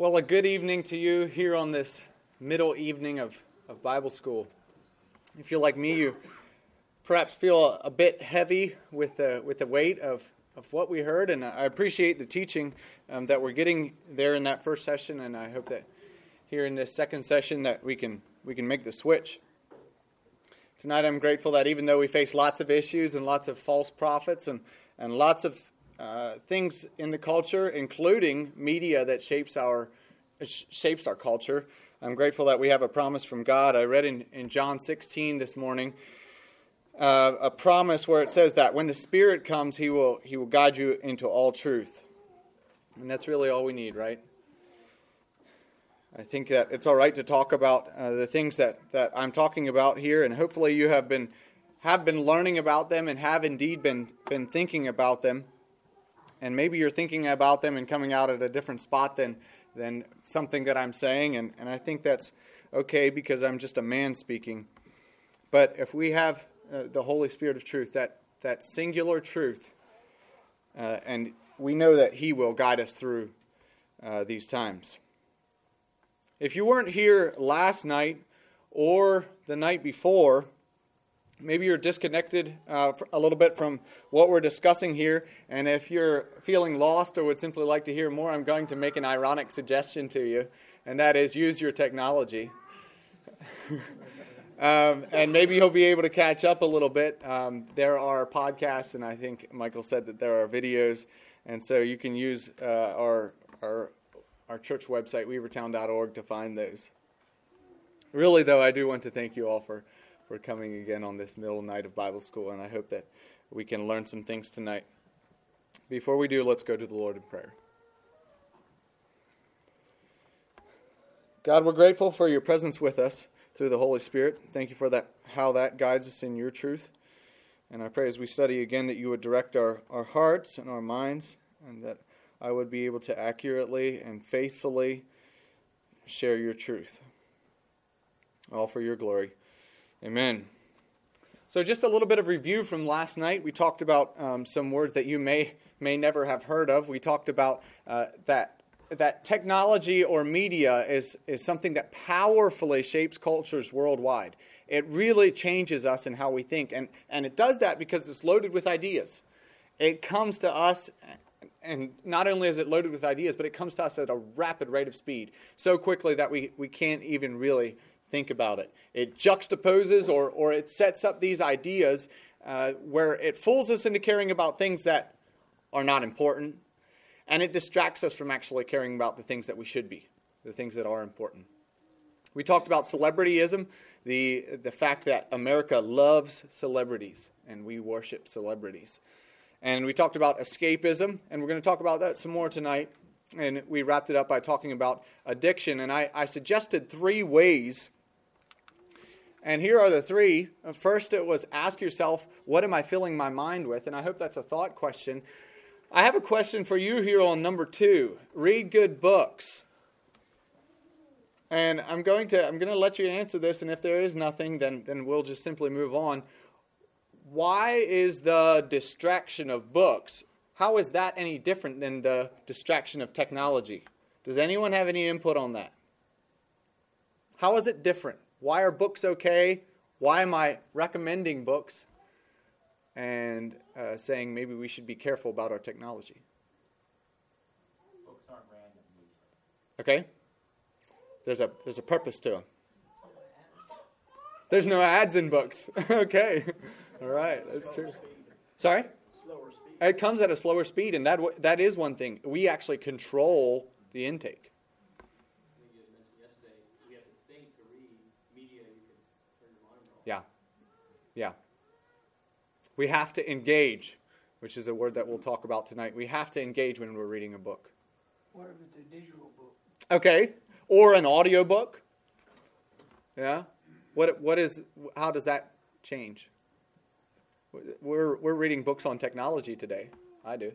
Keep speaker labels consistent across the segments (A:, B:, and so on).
A: Well, a good evening to you here on this middle evening of, of Bible school. If you're like me, you perhaps feel a bit heavy with the, with the weight of, of what we heard, and I appreciate the teaching um, that we're getting there in that first session, and I hope that here in this second session that we can, we can make the switch. Tonight, I'm grateful that even though we face lots of issues and lots of false prophets and, and lots of uh, things in the culture, including media that shapes our shapes our culture. I'm grateful that we have a promise from God. I read in, in John 16 this morning uh, a promise where it says that when the Spirit comes, He will He will guide you into all truth, and that's really all we need, right? I think that it's all right to talk about uh, the things that, that I'm talking about here, and hopefully you have been have been learning about them and have indeed been been thinking about them and maybe you're thinking about them and coming out at a different spot than than something that I'm saying, and, and I think that's okay because I'm just a man speaking. But if we have uh, the Holy Spirit of truth, that that singular truth, uh, and we know that He will guide us through uh, these times. If you weren't here last night or the night before, maybe you're disconnected uh, a little bit from what we're discussing here. And if you're feeling lost or would simply like to hear more, I'm going to make an ironic suggestion to you, and that is use your technology. um, and maybe you'll be able to catch up a little bit. Um, there are podcasts, and I think Michael said that there are videos, and so you can use uh, our, our, our church website, weavertown.org, to find those. Really, though, I do want to thank you all for for coming again on this middle night of Bible school, and I hope that we can learn some things tonight. Before we do, let's go to the Lord in prayer. God, we're grateful for your presence with us through the Holy Spirit. Thank you for that how that guides us in your truth. And I pray as we study again that you would direct our, our hearts and our minds, and that I would be able to accurately and faithfully share your truth. All for your glory. Amen. So, just a little bit of review from last night. We talked about um, some words that you may may never have heard of. We talked about uh, that that technology or media is is something that powerfully shapes cultures worldwide. It really changes us in how we think, and and it does that because it's loaded with ideas. It comes to us. And not only is it loaded with ideas, but it comes to us at a rapid rate of speed, so quickly that we, we can't even really think about it. It juxtaposes or, or it sets up these ideas uh, where it fools us into caring about things that are not important, and it distracts us from actually caring about the things that we should be, the things that are important. We talked about celebrityism, the, the fact that America loves celebrities and we worship celebrities. And we talked about escapism, and we're going to talk about that some more tonight. And we wrapped it up by talking about addiction. And I, I suggested three ways and here are the three. First, it was ask yourself, what am I filling my mind with? And I hope that's a thought question. I have a question for you here on number two read good books. And I'm going to I'm going to let you answer this, and if there is nothing, then then we'll just simply move on. Why is the distraction of books? How is that any different than the distraction of technology? Does anyone have any input on that? How is it different? Why are books okay? Why am I recommending books? And uh, saying maybe we should be careful about our technology.
B: Books aren't random.
A: Okay? There's a, there's a purpose to them. There's no ads in books. okay. All right. That's true. Sorry? It comes at a slower speed, and that, that is one thing. We actually control the intake. Yeah. Yeah. We have to engage, which is a word that we'll talk about tonight. We have to engage when we're reading a book.
C: What if it's a digital book?
A: Okay. Or an audio book. Yeah. What what is how does that change? We're we're reading books on technology today. I do.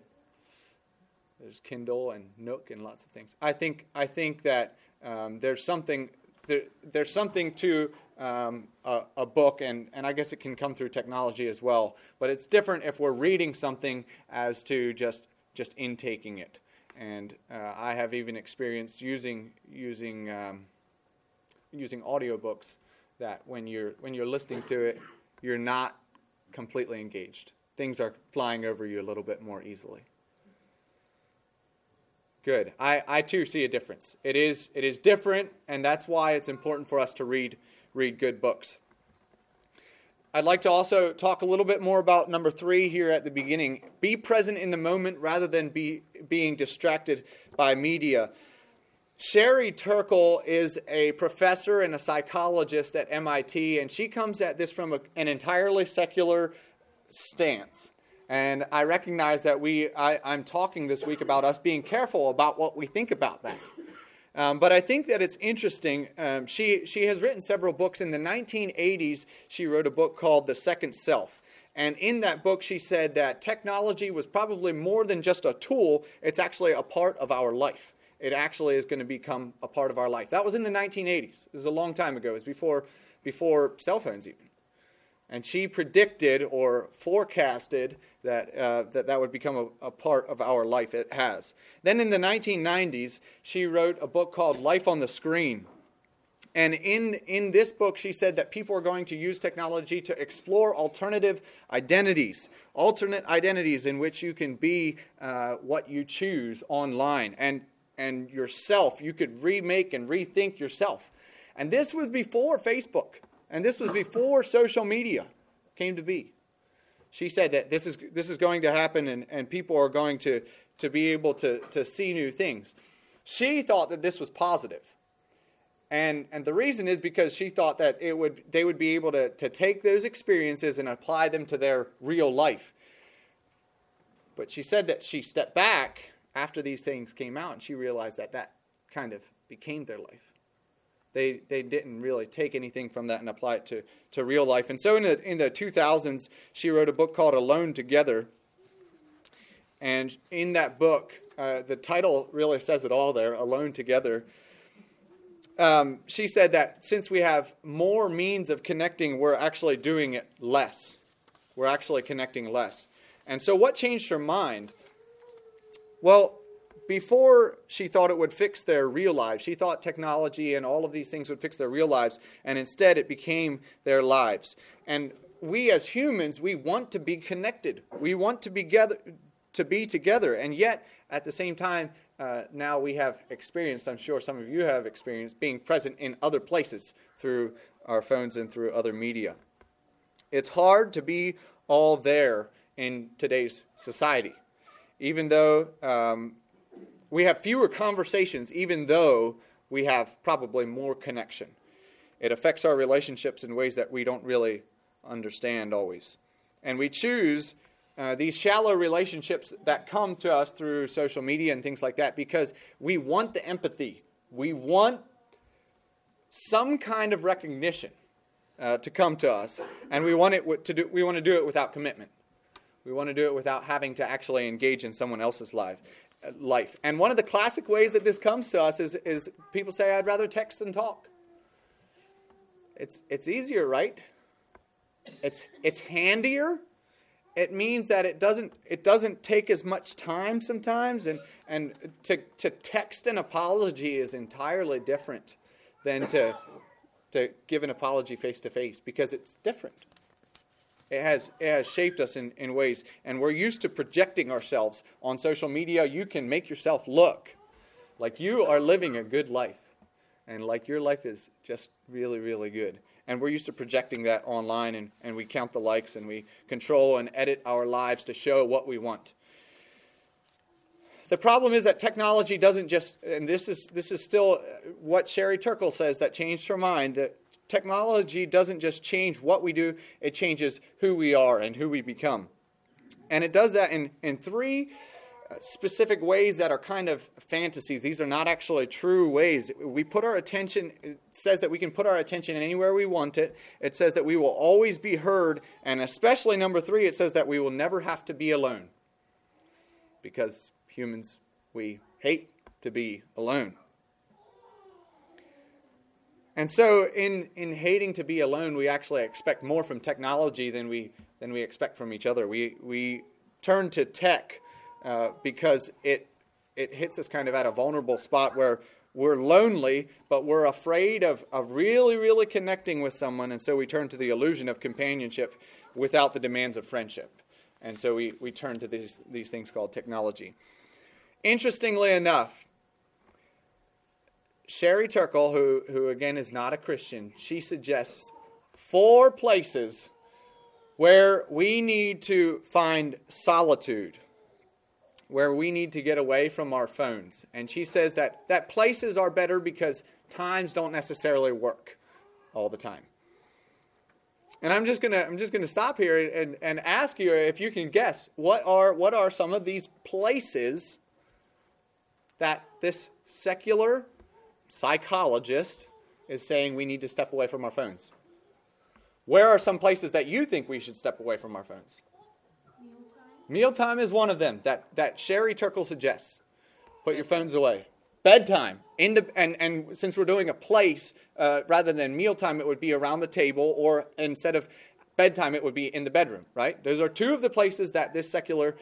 A: There's Kindle and Nook and lots of things. I think I think that um, there's something there, there's something to um, a, a, book, and, and I guess it can come through technology as well. But it's different if we're reading something as to just just intaking it. And uh, I have even experienced using using um, using audiobooks that when you're when you're listening to it, you're not completely engaged. Things are flying over you a little bit more easily. Good. I, I too see a difference. It is it is different, and that's why it's important for us to read read good books. I'd like to also talk a little bit more about number three here at the beginning. Be present in the moment rather than be being distracted by media. Sherry Turkle is a professor and a psychologist at MIT, and she comes at this from a, an entirely secular stance. And I recognize that we, I, am talking this week about us being careful about what we think about that. Um, but I think that it's interesting. Um, she, she has written several books. In the 1980s, she wrote a book called The Second Self. And in that book, she said that technology was probably more than just a tool, it's actually a part of our life. It actually is going to become a part of our life. That was in the 1980s. This is a long time ago. It was before, before cell phones, even. And she predicted or forecasted that uh, that, that would become a, a, part of our life. It has. Then in the 1990s, she wrote a book called Life on the Screen. And in, in this book, she said that people are going to use technology to explore alternative identities, alternate identities in which you can be uh, what you choose online. And, and yourself, you could remake and rethink yourself. And this was before Facebook. And this was before social media came to be. She said that this is, this is going to happen and, and people are going to, to be able to, to see new things. She thought that this was positive. And, and the reason is because she thought that it would, they would be able to, to take those experiences and apply them to their real life. But she said that she stepped back after these things came out and she realized that that kind of became their life they, they didn't really take anything from that and apply it to, to real life. And so in the, in the 2000s, she wrote a book called Alone Together. And in that book, uh, the title really says it all there Alone Together. Um, she said that since we have more means of connecting, we're actually doing it less. We're actually connecting less. And so, what changed her mind? Well, before she thought it would fix their real lives. She thought technology and all of these things would fix their real lives, and instead it became their lives. And we as humans, we want to be connected. We want to be together, to be together, and yet at the same time, uh, now we have experienced. I'm sure some of you have experienced being present in other places through our phones and through other media. It's hard to be all there in today's society, even though um, we have fewer conversations, even though we have probably more connection. It affects our relationships in ways that we don't really understand always. And we choose uh, these shallow relationships that come to us through social media and things like that because we want the empathy. We want some kind of recognition uh, to come to us, and we want it to do. We want to do it without commitment. We want to do it without having to actually engage in someone else's life life. And one of the classic ways that this comes to us is, is people say, I'd rather text than talk. It's, it's easier, right? It's, it's handier. It means that it doesn't, it doesn't take as much time sometimes. And, and to, to text an apology is entirely different than to, to give an apology face to face because it's different. It has, it has shaped us in, in ways. And we're used to projecting ourselves on social media. You can make yourself look like you are living a good life and like your life is just really, really good. And we're used to projecting that online, and, and we count the likes and we control and edit our lives to show what we want. The problem is that technology doesn't just, and this is, this is still what Sherry Turkle says that changed her mind technology doesn't just change what we do, it changes who we are and who we become. And it does that in, in three uh, specific ways that are kind of fantasies. These are not actually true ways. We put our attention, it says that we can put our attention anywhere we want it. It says that we will always be heard. And especially number three, it says that we will never have to be alone. Because humans, we hate to be alone. And so, in, in hating to be alone, we actually expect more from technology than we, than we expect from each other. We, we turn to tech uh, because it it hits us kind of at a vulnerable spot where we're lonely, but we're afraid of, of really, really connecting with someone, and so we turn to the illusion of companionship without the demands of friendship. And so we, we turn to these, these things called technology. Interestingly enough, Sherry Turkle, who, who again is not a Christian, she suggests four places where we need to find solitude, where we need to get away from our phones. And she says that, that places are better because times don't necessarily work all the time. And I'm just gonna I'm just gonna stop here and, and ask you if you can guess what are what are some of these places that this secular psychologist is saying we need to step away from our phones. Where are some places that you think we should step away from our phones? Mealtime, is one of them that, that Sherry Turkle suggests. Put your phones away. Bedtime. The, and, and since we're doing a place, uh, rather than mealtime, it would be around the table, or instead of bedtime, it would be in the bedroom, right? Those are two of the places that this secular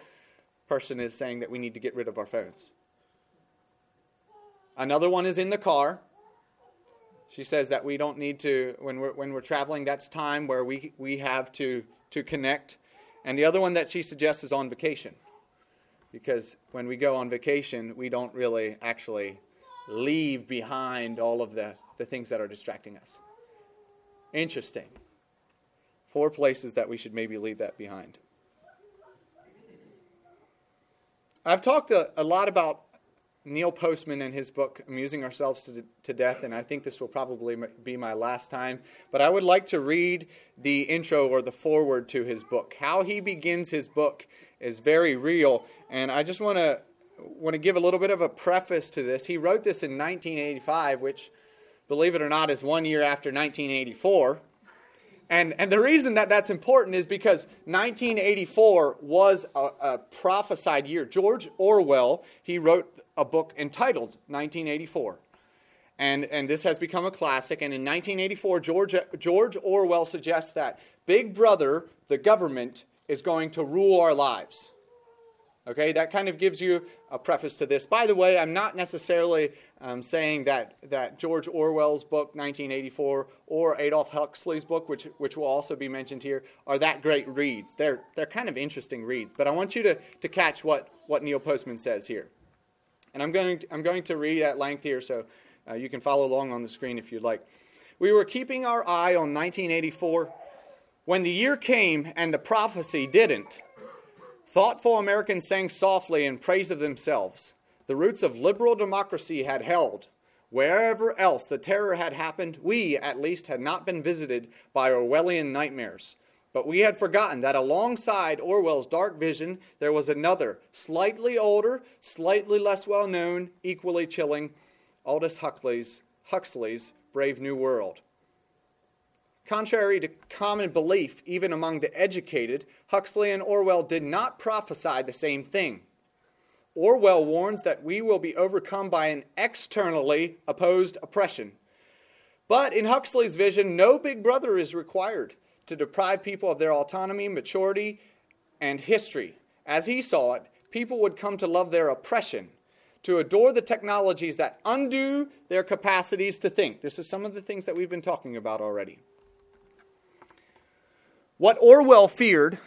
A: person is saying that we need to get rid of our phones. Another one is in the car. She says that we don't need to, when we're, when we're traveling, that's time where we, we have to, to connect. And the other one that she suggests is on vacation. Because when we go on vacation, we don't really actually leave behind all of the, the things that are distracting us. Interesting. Four places that we should maybe leave that behind. I've talked a, a lot about Neil Postman in his book Amusing Ourselves to, to Death, and I think this will probably be my last time. But I would like to read the intro or the foreword to his book. How he begins his book is very real, and I just want to want to give a little bit of a preface to this. He wrote this in 1985, which, believe it or not, is one year after 1984. And, and the reason that that's important is because 1984 was a, a prophesied year. George Orwell, he wrote a book entitled 1984. And, and this has become a classic. And in 1984, George, George Orwell suggests that Big Brother, the government, is going to rule our lives. Okay, that kind of gives you a preface to this. By the way, I'm not necessarily um, saying that, that George Orwell's book, 1984, or Adolf Huxley's book, which, which will also be mentioned here, are that great reads. They're, they're kind of interesting reads. But I want you to, to catch what, what Neil Postman says here. And I'm going to, I'm going to read at length here, so uh, you can follow along on the screen if you'd like. We were keeping our eye on 1984 when the year came and the prophecy didn't. Thoughtful Americans sang softly in praise of themselves. The roots of liberal democracy had held. Wherever else the terror had happened, we, at least, had not been visited by Orwellian nightmares. But we had forgotten that alongside Orwell's dark vision, there was another, slightly older, slightly less well known, equally chilling Aldous Huxley's, Huxley's Brave New World. Contrary to common belief, even among the educated, Huxley and Orwell did not prophesy the same thing. Orwell warns that we will be overcome by an externally opposed oppression. But in Huxley's vision, no big brother is required to deprive people of their autonomy, maturity, and history. As he saw it, people would come to love their oppression, to adore the technologies that undo their capacities to think. This is some of the things that we've been talking about already. What Orwell feared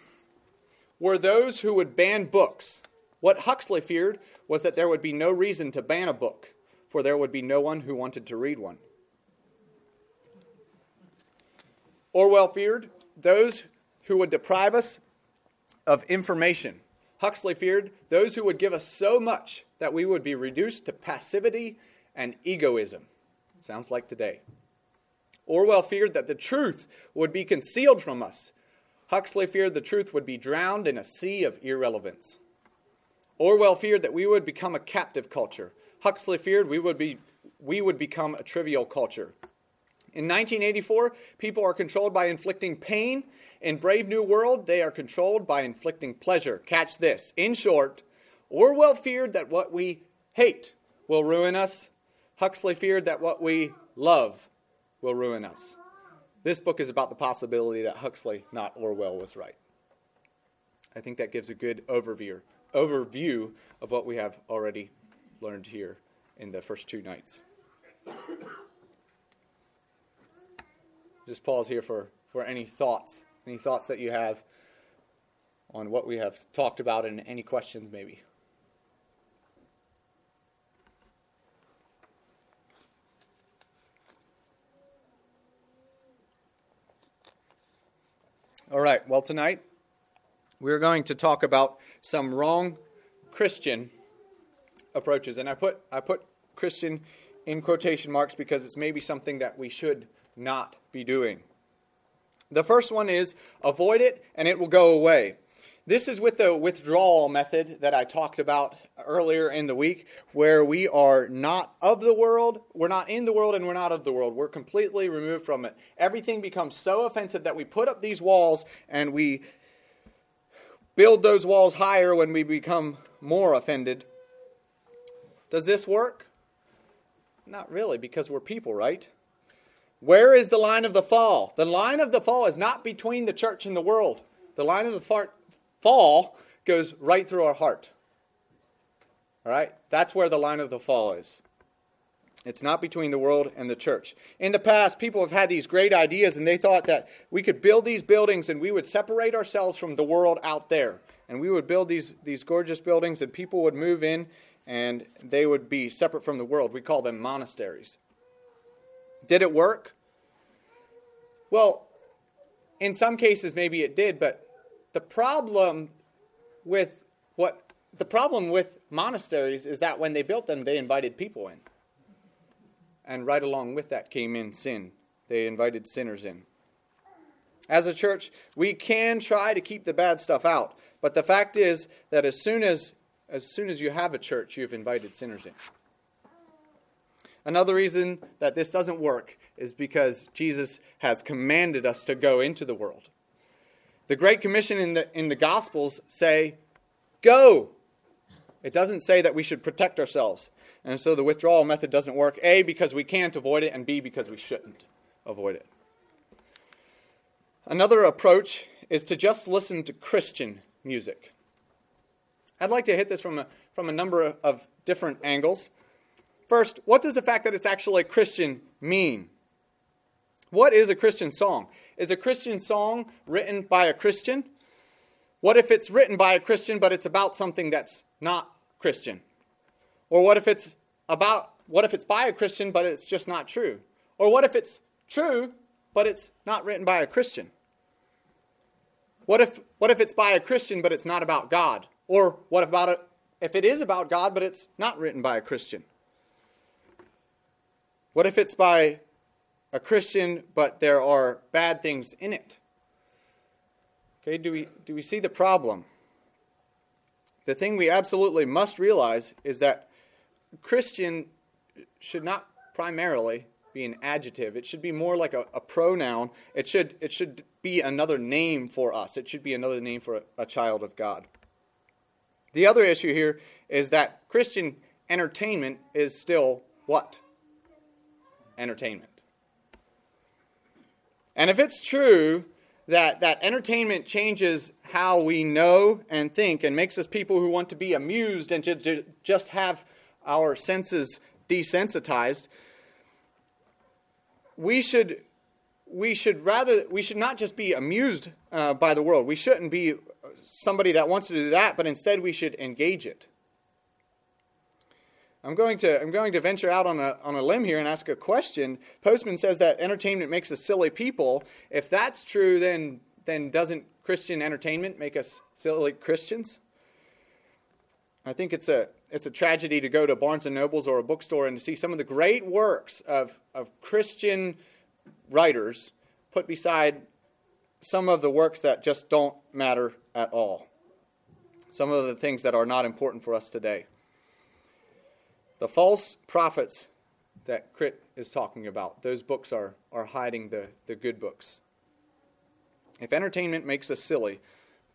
A: were those who would ban books. What Huxley feared was that there would be no reason to ban a book, for there would be no one who wanted to read one. Orwell feared those who would deprive us of information. Huxley feared those who would give us so much that we would be reduced to passivity and egoism. Sounds like today. Orwell feared that the truth would be concealed from us. Huxley feared the truth would be drowned in a sea of irrelevance. Orwell feared that we would become a captive culture. Huxley feared we would, be, we would become a trivial culture. In 1984, people are controlled by inflicting pain. In Brave New World, they are controlled by inflicting pleasure. Catch this. In short, Orwell feared that what we hate will ruin us. Huxley feared that what we love will ruin us. This book is about the possibility that Huxley, not Orwell, was right. I think that gives a good overview overview of what we have already learned here in the first two nights. Just pause here for, for any thoughts, any thoughts that you have on what we have talked about and any questions maybe. All right, well, tonight we're going to talk about some wrong Christian approaches. And I put, I put Christian in quotation marks because it's maybe something that we should not be doing. The first one is avoid it and it will go away. This is with the withdrawal method that I talked about earlier in the week, where we are not of the world, we're not in the world, and we're not of the world. We're completely removed from it. Everything becomes so offensive that we put up these walls and we build those walls higher when we become more offended. Does this work? Not really, because we're people, right? Where is the line of the fall? The line of the fall is not between the church and the world. The line of the fall goes right through our heart. All right? That's where the line of the fall is. It's not between the world and the church. In the past, people have had these great ideas and they thought that we could build these buildings and we would separate ourselves from the world out there. And we would build these, these gorgeous buildings and people would move in and they would be separate from the world. We call them monasteries. Did it work? Well, in some cases, maybe it did, but the problem with what the problem with monasteries is that when they built them, they invited people in. And right along with that came in sin. They invited sinners in. As a church, we can try to keep the bad stuff out, but the fact is that as soon as as soon as you have a church, you've invited sinners in. Another reason that this doesn't work is because Jesus has commanded us to go into the world. The Great Commission in the, in the Gospels say, go. It doesn't say that we should protect ourselves. And so the withdrawal method doesn't work, A, because we can't avoid it, and B, because we shouldn't avoid it. Another approach is to just listen to Christian music. I'd like to hit this from a, from a number of different angles. First, what does the fact that it's actually Christian mean? What is a Christian song? Is a Christian song written by a Christian? What if it's written by a Christian but it's about something that's not Christian? Or what if it's about what if it's by a Christian but it's just not true? Or what if it's true but it's not written by a Christian? What if what if it's by a Christian but it's not about God? Or what about it if it is about God but it's not written by a Christian? What if it's by a Christian, but there are bad things in it. Okay, do we, do we see the problem? The thing we absolutely must realize is that Christian should not primarily be an adjective. It should be more like a, a, pronoun. It should, it should be another name for us. It should be another name for a, a child of God. The other issue here is that Christian entertainment is still what? Entertainment. And if it's true that, that entertainment changes how we know and think and makes us people who want to be amused and just have our senses desensitized, we should, we should rather, we should not just be amused uh, by the world. We shouldn't be somebody that wants to do that, but instead we should engage it. I'm going to I'm going to venture out on a on a limb here and ask a question. Postman says that entertainment makes us silly people. If that's true, then then doesn't Christian entertainment make us silly Christians? I think it's a it's a tragedy to go to Barnes and Nobles or a bookstore and to see some of the great works of, of Christian writers put beside some of the works that just don't matter at all. Some of the things that are not important for us today. The false prophets that Crit is talking about, those books are, are hiding the, the good books. If entertainment makes us silly,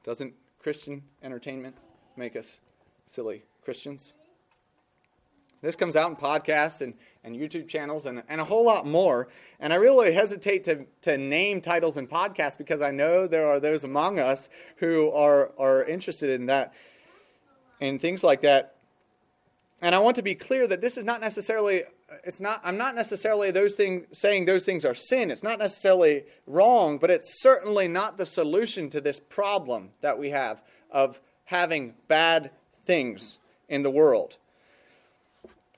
A: doesn't Christian entertainment make us silly Christians? This comes out in podcasts and, and YouTube channels and, and a whole lot more. And I really hesitate to, to name titles and podcasts because I know there are those among us who are, are interested in that and things like that. and I want to be clear that this is not necessarily it's not I'm not necessarily those things saying those things are sin. It's not necessarily wrong, but it's certainly not the solution to this problem that we have of having bad things in the world.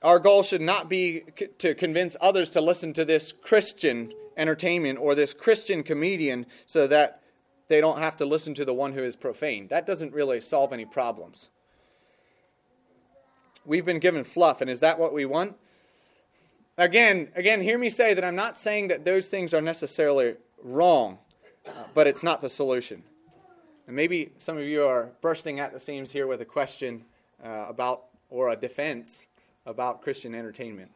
A: Our goal should not be to convince others to listen to this Christian entertainment or this Christian comedian so that they don't have to listen to the one who is profane. That doesn't really solve any problems. We've been given fluff, and is that what we want? Again, again, hear me say that I'm not saying that those things are necessarily wrong, but it's not the solution. And maybe some of you are bursting at the seams here with a question uh, about or a defense about Christian entertainment.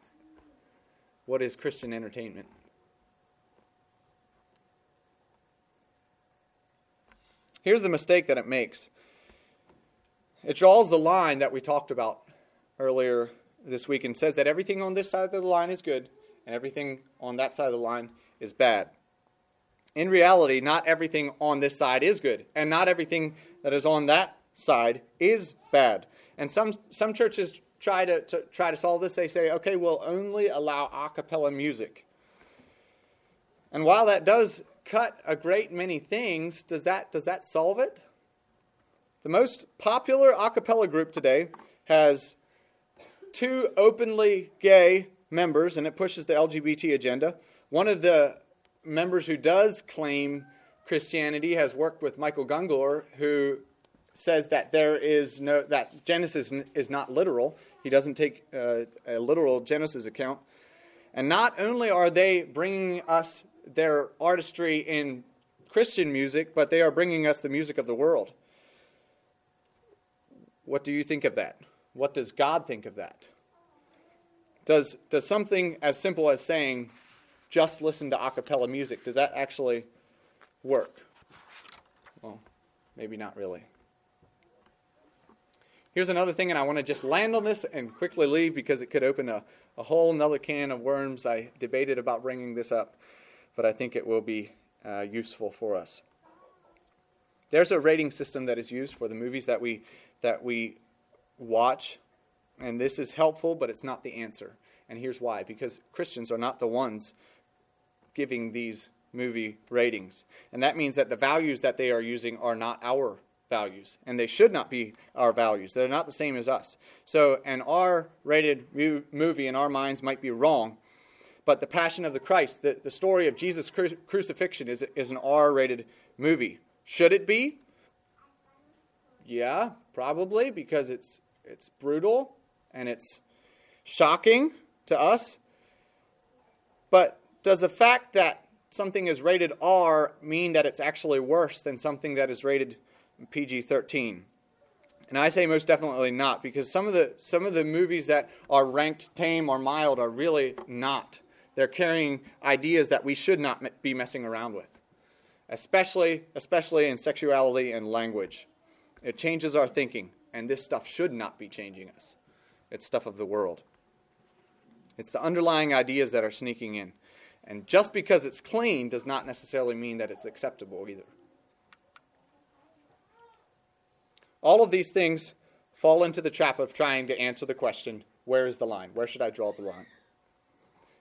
A: What is Christian entertainment? Here's the mistake that it makes it draws the line that we talked about earlier this week and says that everything on this side of the line is good and everything on that side of the line is bad. In reality, not everything on this side is good, and not everything that is on that side is bad. And some some churches try to, to try to solve this. They say, okay, we'll only allow a cappella music. And while that does cut a great many things, does that does that solve it? The most popular a cappella group today has two openly gay members, and it pushes the LGBT agenda. One of the members who does claim Christianity has worked with Michael Gungor, who says that there is no that Genesis is not literal. He doesn't take uh, a literal Genesis account. And not only are they bringing us their artistry in Christian music, but they are bringing us the music of the world. What do you think of that? What does God think of that? Does, does something as simple as saying, just listen to a cappella music, does that actually work? Well, maybe not really. Here's another thing, and I want to just land on this and quickly leave because it could open a, a whole another can of worms. I debated about bringing this up, but I think it will be uh, useful for us. There's a rating system that is used for the movies that we that we watch, and this is helpful, but it's not the answer. And here's why because Christians are not the ones giving these movie ratings. And that means that the values that they are using are not our values, and they should not be our values. They're not the same as us. So, an R rated movie in our minds might be wrong, but The Passion of the Christ, the, the story of Jesus' cru- crucifixion, is, is an R rated movie. Should it be? Yeah, probably, because it's, it's brutal and it's shocking to us. But does the fact that something is rated R mean that it's actually worse than something that is rated PG 13? And I say most definitely not, because some of the some of the movies that are ranked tame or mild are really not. They're carrying ideas that we should not be messing around with, especially especially in sexuality and language. It changes our thinking, and this stuff should not be changing us. It's stuff of the world. It's the underlying ideas that are sneaking in. And just because it's clean does not necessarily mean that it's acceptable either. All of these things fall into the trap of trying to answer the question where is the line? Where should I draw the line?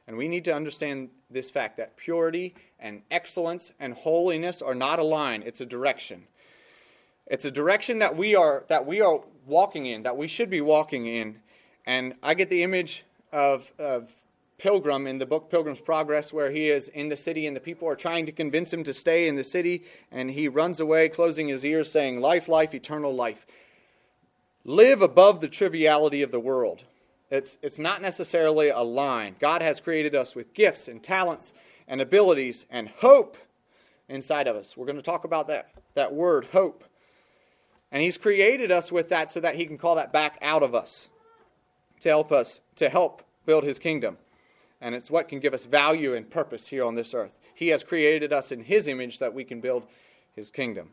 A: And we need to understand this fact that purity and excellence and holiness are not a line, it's a direction. It's a direction that we are that we are walking in, that we should be walking in. And I get the image of, of Pilgrim in the book Pilgrim's Progress, where he is in the city and the people are trying to convince him to stay in the city, and he runs away, closing his ears, saying, Life, life, eternal life. Live above the triviality of the world. It's, it's not necessarily a line. God has created us with gifts and talents and abilities and hope inside of us. We're going to talk about that, that word, hope. And He's created us with that so that He can call that back out of us to help us, to help build His kingdom and it's what can give us value and purpose here on this earth. He has created us in His image that we can build His kingdom.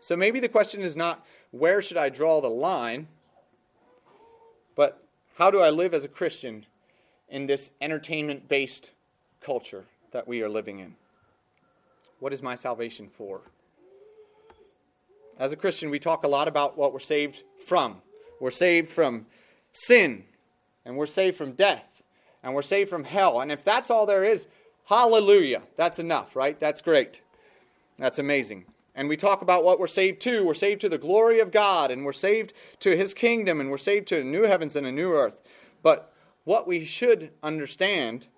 A: So maybe the question is not where should I draw the line, but how do I live as a Christian in this entertainment based culture that we are living in? What is my salvation for? As a Christian, we talk a lot about what we're saved from. We're saved from sin, and we're saved from death, and we're saved from hell. And if that's all there is, hallelujah. That's enough, right? That's great. That's amazing. And we talk about what we're saved to. We're saved to the glory of God, and we're saved to His kingdom, and we're saved to a new heavens and a new earth. But what we should understand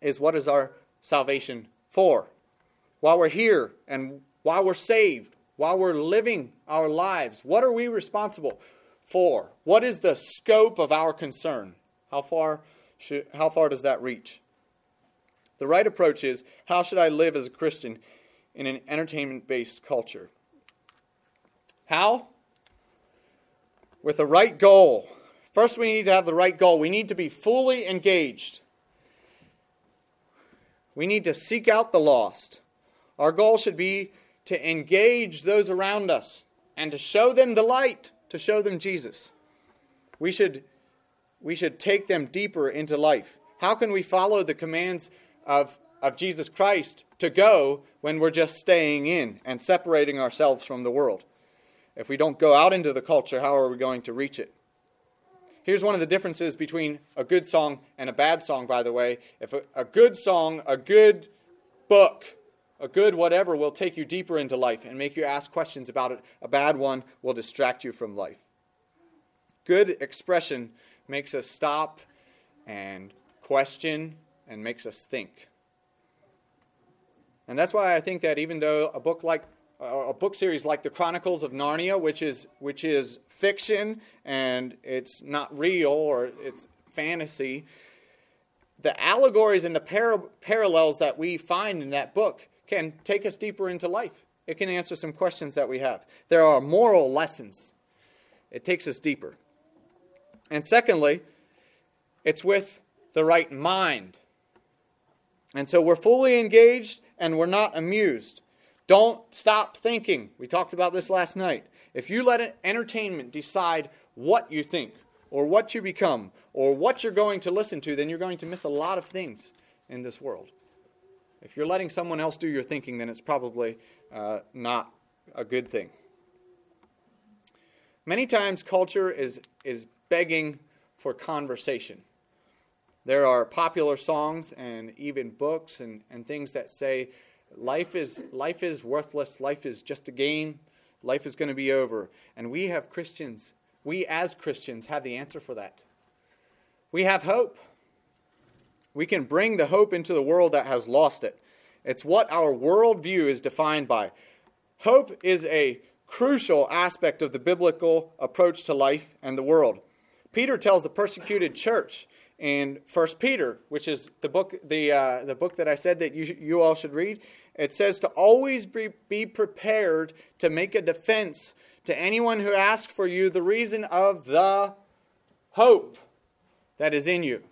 A: is what is our salvation for? While we're here and while we're saved, while we're living our lives, what are we responsible for? What is the scope of our concern? How far, should, how far does that reach? The right approach is how should I live as a Christian in an entertainment based culture? How? With the right goal. First, we need to have the right goal. We need to be fully engaged. We need to seek out the lost. Our goal should be to engage those around us and to show them the light, to show them Jesus. We should, we should take them deeper into life. How can we follow the commands of, of Jesus Christ to go when we're just staying in and separating ourselves from the world? If we don't go out into the culture, how are we going to reach it? Here's one of the differences between a good song and a bad song, by the way. If a, a good song, a good book, a good whatever will take you deeper into life and make you ask questions about it. A bad one will distract you from life. Good expression makes us stop and question and makes us think. And that's why I think that even though a book like a book series like the Chronicles of Narnia, which is which is fiction and it's not real or it's fantasy, the allegories and the par- parallels that we find in that book can take us deeper into life. It can answer some questions that we have. There are moral lessons. It takes us deeper. And secondly, it's with the right mind. And so we're fully engaged and we're not amused. Don't stop thinking. We talked about this last night. If you let entertainment decide what you think, or what you become, or what you're going to listen to, then you're going to miss a lot of things in this world. If you're letting someone else do your thinking, then it's probably uh, not a good thing. Many times, culture is, is begging for conversation. There are popular songs and even books and, and things that say, Life is, life is worthless. Life is just a game. Life is going to be over. And we have Christians, we as Christians have the answer for that. We have hope. We can bring the hope into the world that has lost it. It's what our worldview is defined by. Hope is a crucial aspect of the biblical approach to life and the world. Peter tells the persecuted church in First Peter, which is the book, the, uh, the book that I said that you, you all should read, it says to always be, be prepared to make a defense to anyone who asks for you the reason of the hope that is in you.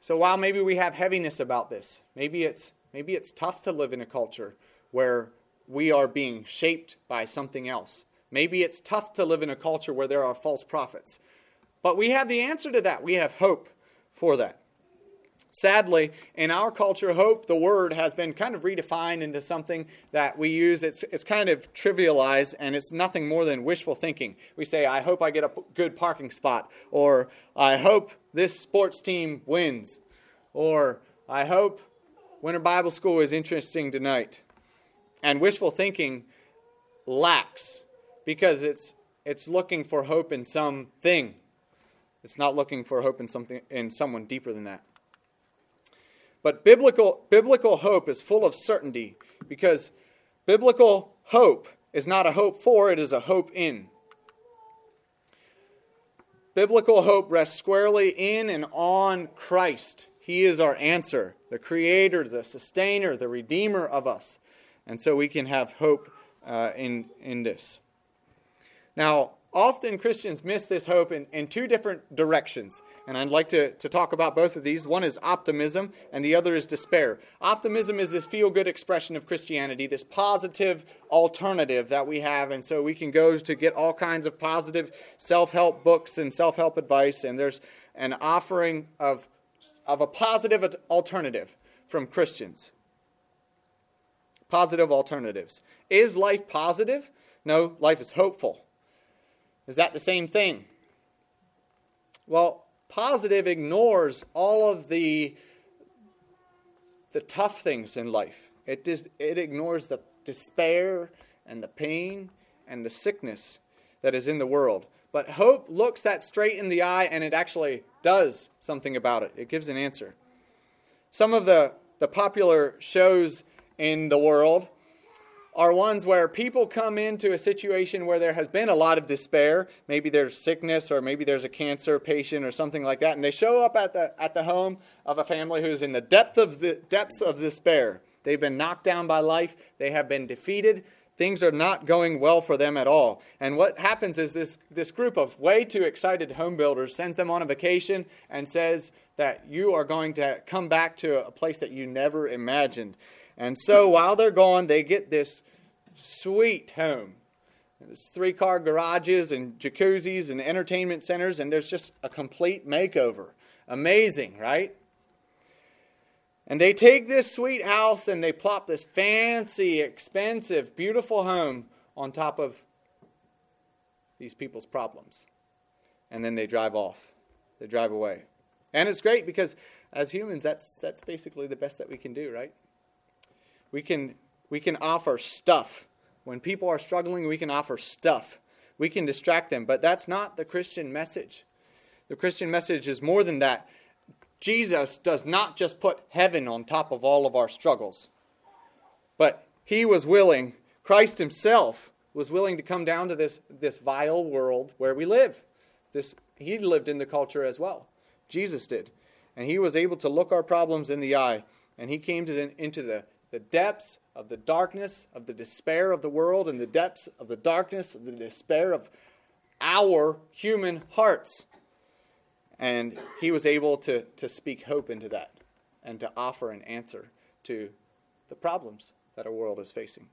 A: So while maybe we have heaviness about this, maybe it's, maybe it's tough to live in a culture where we are being shaped by something else. Maybe it's tough to live in a culture where there are false prophets. But we have the answer to that. We have hope for that. Sadly, in our culture, hope, the word, has been kind of redefined into something that we use. It's, it's kind of trivialized, and it's nothing more than wishful thinking. We say, I hope I get a good parking spot, or I hope this sports team wins, or I hope Winter Bible School is interesting tonight. And wishful thinking lacks because it's, it's looking for hope in something it's not looking for hope in something in someone deeper than that. But biblical biblical hope is full of certainty because biblical hope is not a hope for, it is a hope in. Biblical hope rests squarely in and on Christ. He is our answer, the creator, the sustainer, the redeemer of us. And so we can have hope uh, in, in this. Now, often Christians miss this hope in, in two different directions. And I'd like to, to talk about both of these. One is optimism, and the other is despair. Optimism is this feel good expression of Christianity, this positive alternative that we have. And so we can go to get all kinds of positive self help books and self help advice, and there's an offering of, of a positive alternative from Christians. Positive alternatives. Is life positive? No, life is hopeful. Is that the same thing? Well, positive ignores all of the the tough things in life. It it ignores the despair and the pain and the sickness that is in the world. But hope looks that straight in the eye and it actually does something about it. It gives an answer. Some of the, the popular shows in the world are ones where people come into a situation where there has been a lot of despair. Maybe there's sickness, or maybe there's a cancer patient, or something like that, and they show up at the at the home of a family who's in the depth of the depths of despair. They've been knocked down by life. They have been defeated. Things are not going well for them at all. And what happens is this, this group of way too excited home builders sends them on a vacation and says that you are going to come back to a place that you never imagined. And so while they're gone, they get this sweet home. There's three car garages and jacuzzis and entertainment centers, and there's just a complete makeover. Amazing, right? And they take this sweet house and they plop this fancy, expensive, beautiful home on top of these people's problems. And then they drive off. They drive away. And it's great because as humans that's that's basically the best that we can do, right? We can we can offer stuff. When people are struggling, we can offer stuff. We can distract them, but that's not the Christian message. The Christian message is more than that. Jesus does not just put heaven on top of all of our struggles, but he was willing, Christ himself was willing to come down to this, this vile world where we live. This, he lived in the culture as well. Jesus did. And he was able to look our problems in the eye, and he came to the, into the the depths of the darkness of the despair of the world and the depths of the darkness of the despair of our human hearts. And he was able to, to speak hope into that and to offer an answer to the problems that our world is facing.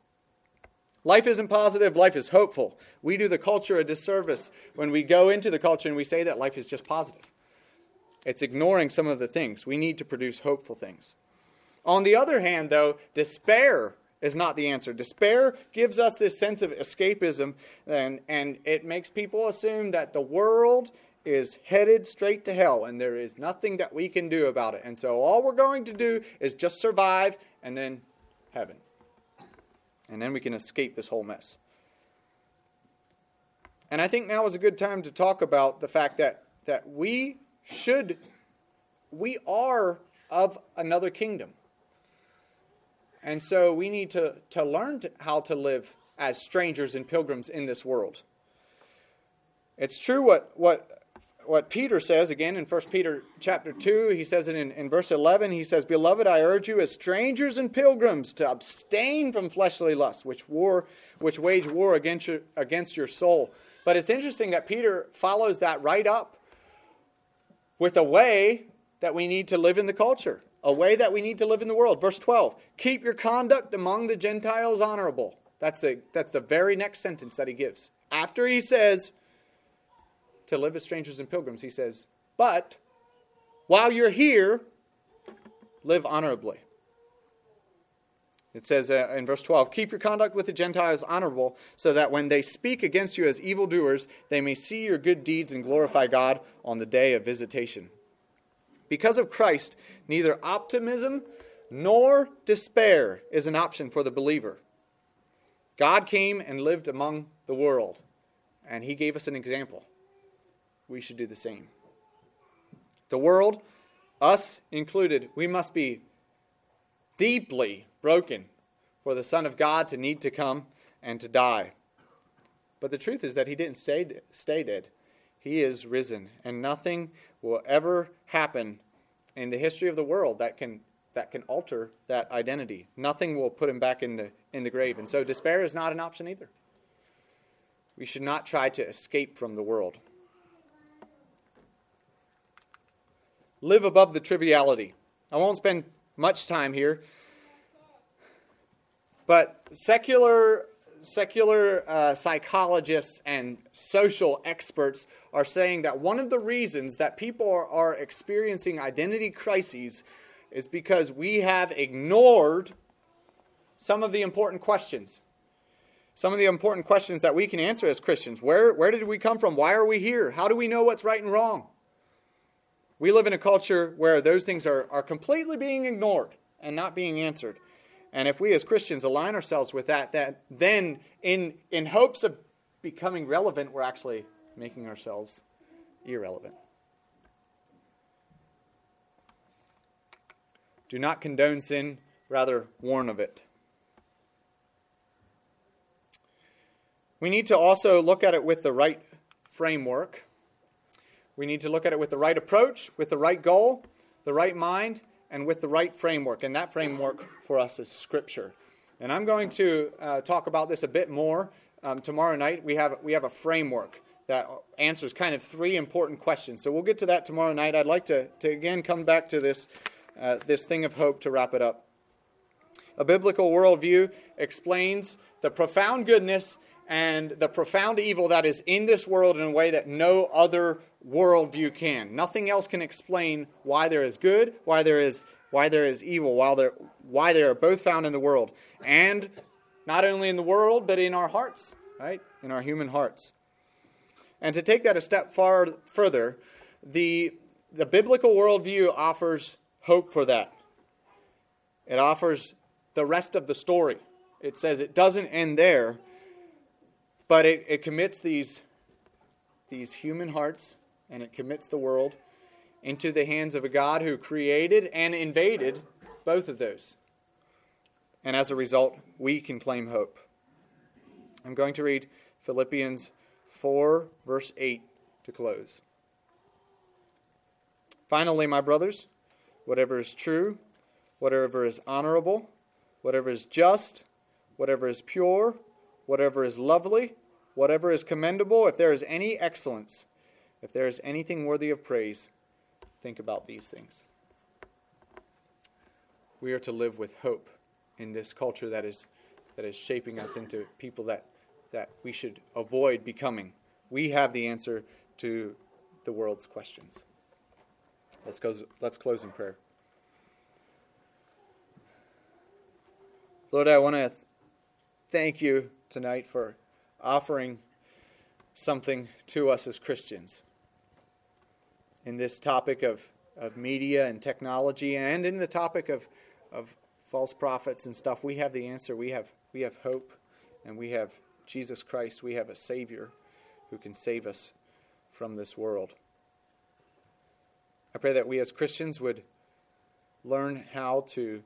A: Life isn't positive, life is hopeful. We do the culture a disservice when we go into the culture and we say that life is just positive. It's ignoring some of the things. We need to produce hopeful things. On the other hand, though, despair is not the answer. Despair gives us this sense of escapism, and, and it makes people assume that the world is headed straight to hell and there is nothing that we can do about it. And so all we're going to do is just survive and then heaven. And then we can escape this whole mess. And I think now is a good time to talk about the fact that, that we should, we are of another kingdom. And so we need to, to learn to, how to live as strangers and pilgrims in this world. It's true what, what, what Peter says again in 1 Peter chapter 2. He says it in, in verse 11. He says, Beloved, I urge you as strangers and pilgrims to abstain from fleshly lusts, which, war, which wage war against your, against your soul. But it's interesting that Peter follows that right up with a way that we need to live in the culture a way that we need to live in the world. Verse 12 Keep your conduct among the Gentiles honorable. That's the, that's the very next sentence that he gives. After he says to live as strangers and pilgrims, he says, But while you're here, live honorably. It says uh, in verse 12, Keep your conduct with the Gentiles honorable, so that when they speak against you as evildoers, they may see your good deeds and glorify God on the day of visitation. Because of Christ, neither optimism nor despair is an option for the believer. God came and lived among the world, and he gave us an example. We should do the same. The world, us included, we must be deeply broken for the Son of God to need to come and to die. But the truth is that he didn't stay, stay dead. He is risen, and nothing will ever happen in the history of the world that can that can alter that identity. Nothing will put him back in the in the grave. And so despair is not an option either. We should not try to escape from the world. Live above the triviality. I won't spend much time here. But secular secular uh, psychologists and social experts are saying that one of the reasons that people are, are experiencing identity crises is because we have ignored some of the important questions. some of the important questions that we can answer as Christians. Where, where did we come from? Why are we here? How do we know what's right and wrong? We live in a culture where those things are, are completely being ignored and not being answered. And if we as Christians align ourselves with that, that then in, in hopes of becoming relevant, we're actually making ourselves irrelevant. Do not condone sin, rather warn of it. We need to also look at it with the right framework. We need to look at it with the right approach, with the right goal, the right mind, and with the right framework. And that framework for us is Scripture. And I'm going to uh, talk about this a bit more um, tomorrow night. We have, we have a framework that answers kind of three important questions. So we'll get to that tomorrow night. I'd like to, to again come back to this, uh, this thing of hope to wrap it up. A biblical worldview explains the profound goodness and the profound evil that is in this world in a way that no other worldview can. Nothing else can explain why there is good, why there is why there is evil, while there why they are both found in the world. And not only in the world, but in our hearts, right? In our human hearts. And to take that a step far further, the the biblical worldview offers hope for that. It offers the rest of the story. It says it doesn't end there, but it, it commits these, these human hearts and it commits the world into the hands of a God who created and invaded both of those. And as a result, we can claim hope. I'm going to read Philippians 4, verse 8 to close. Finally, my brothers, whatever is true, whatever is honorable, whatever is just, whatever is pure, whatever is lovely, whatever is commendable, if there is any excellence, if there is anything worthy of praise, think about these things. We are to live with hope in this culture that is, that is shaping us into people that, that we should avoid becoming. We have the answer to the world's questions. Let's, go, let's close in prayer. Lord, I want to thank you tonight for offering something to us as Christians in this topic of, of media and technology and in the topic of, of false prophets and stuff, we have the answer. We have, we have hope and we have Jesus Christ. We have a Savior who can save us from this world. I pray that we as Christians would learn how to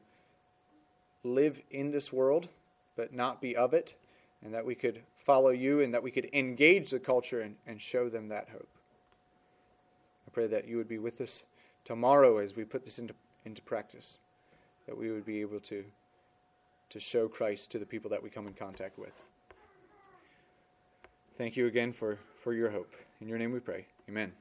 A: live in this world, but not be of it, and that we could follow you and that we could engage the culture and, and show them that hope. I pray that you would be with us tomorrow as we put this into, into practice, that we would be able to, to show Christ to the people that we come in contact with. Thank you again for, for your hope. In your name we pray. Amen.